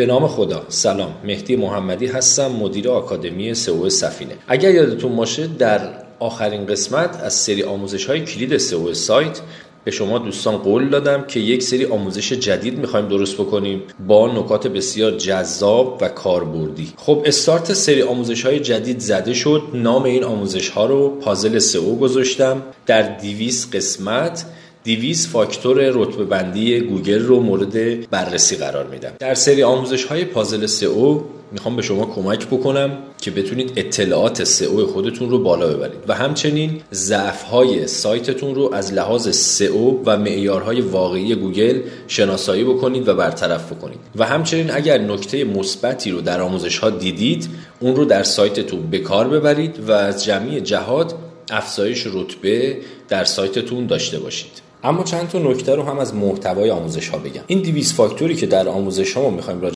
به نام خدا. سلام. مهدی محمدی هستم مدیر آکادمی SEO سفینه. اگر یادتون باشه در آخرین قسمت از سری آموزش های کلید SEO سایت به شما دوستان قول دادم که یک سری آموزش جدید می‌خوایم درست بکنیم با نکات بسیار جذاب و کاربردی. خب استارت سری آموزش های جدید زده شد. نام این آموزش ها رو puzzle SEO گذاشتم. در دویست قسمت دیویس فاکتور رتبه بندی گوگل رو مورد بررسی قرار میدم. در سری آموزش های puzzle SEO می‌خوام به شما کمک بکنم که بتونید اطلاعات سئو خودتون رو بالا ببرید و همچنین ضعف های سایتتون رو از لحاظ سئو و معیارهای واقعی گوگل شناسایی بکنید و برطرف بکنید. و همچنین اگر نکته مثبتی رو در آموزش ها دیدید اون رو در سایتتون به کار ببرید و از جمعی جهات افزایش رتبه در سایتتون داشته باشید. اما چند تا نکته رو هم از محتوای آموزش ها بگم. این 200 فاکتوری که در آموزش ها ما می‌خوایم